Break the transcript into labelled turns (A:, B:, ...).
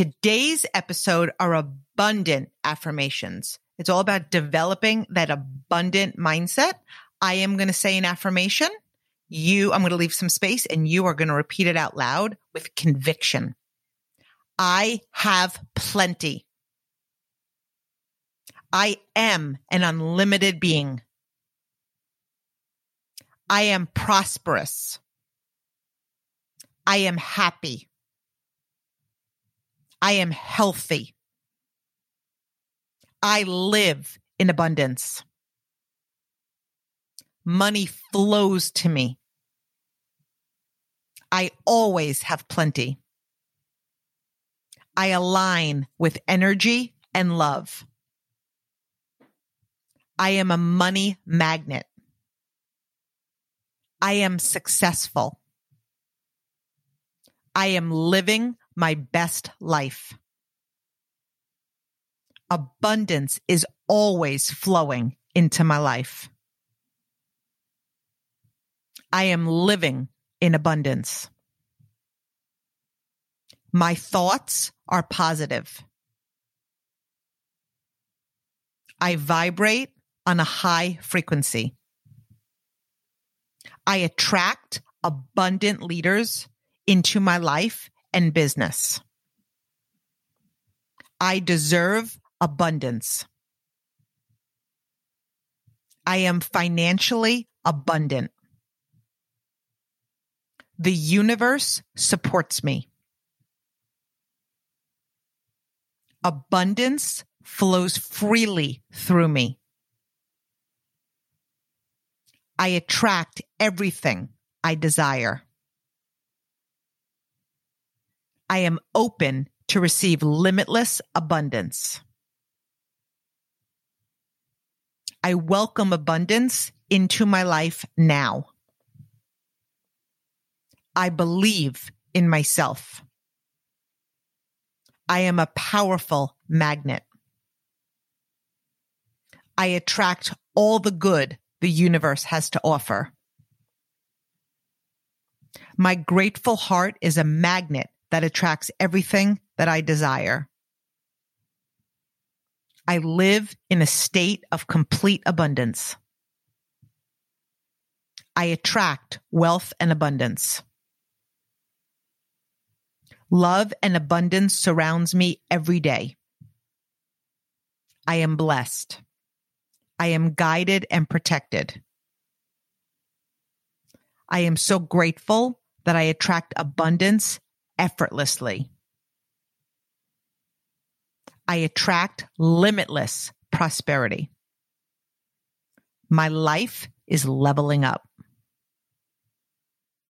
A: Today's episode are abundant affirmations. It's all about developing that abundant mindset. I am going to say an affirmation. You, I'm going to leave some space and you are going to repeat it out loud with conviction. I have plenty. I am an unlimited being. I am prosperous. I am happy. I am healthy. I live in abundance. Money flows to me. I always have plenty. I align with energy and love. I am a money magnet. I am successful. I am living my best life. Abundance is always flowing into my life. I am living in abundance. My thoughts are positive. I vibrate on a high frequency. I attract abundant leaders into my life and business. I deserve abundance. I am financially abundant. The universe supports me. Abundance flows freely through me. I attract everything I desire. I am open to receive limitless abundance. I welcome abundance into my life now. I believe in myself. I am a powerful magnet. I attract all the good the universe has to offer. My grateful heart is a magnet that attracts everything that I desire. I live in a state of complete abundance. I attract wealth and abundance. Love and abundance surrounds me every day. I am blessed. I am guided and protected. I am so grateful that I attract abundance effortlessly. I attract limitless prosperity. My life is leveling up.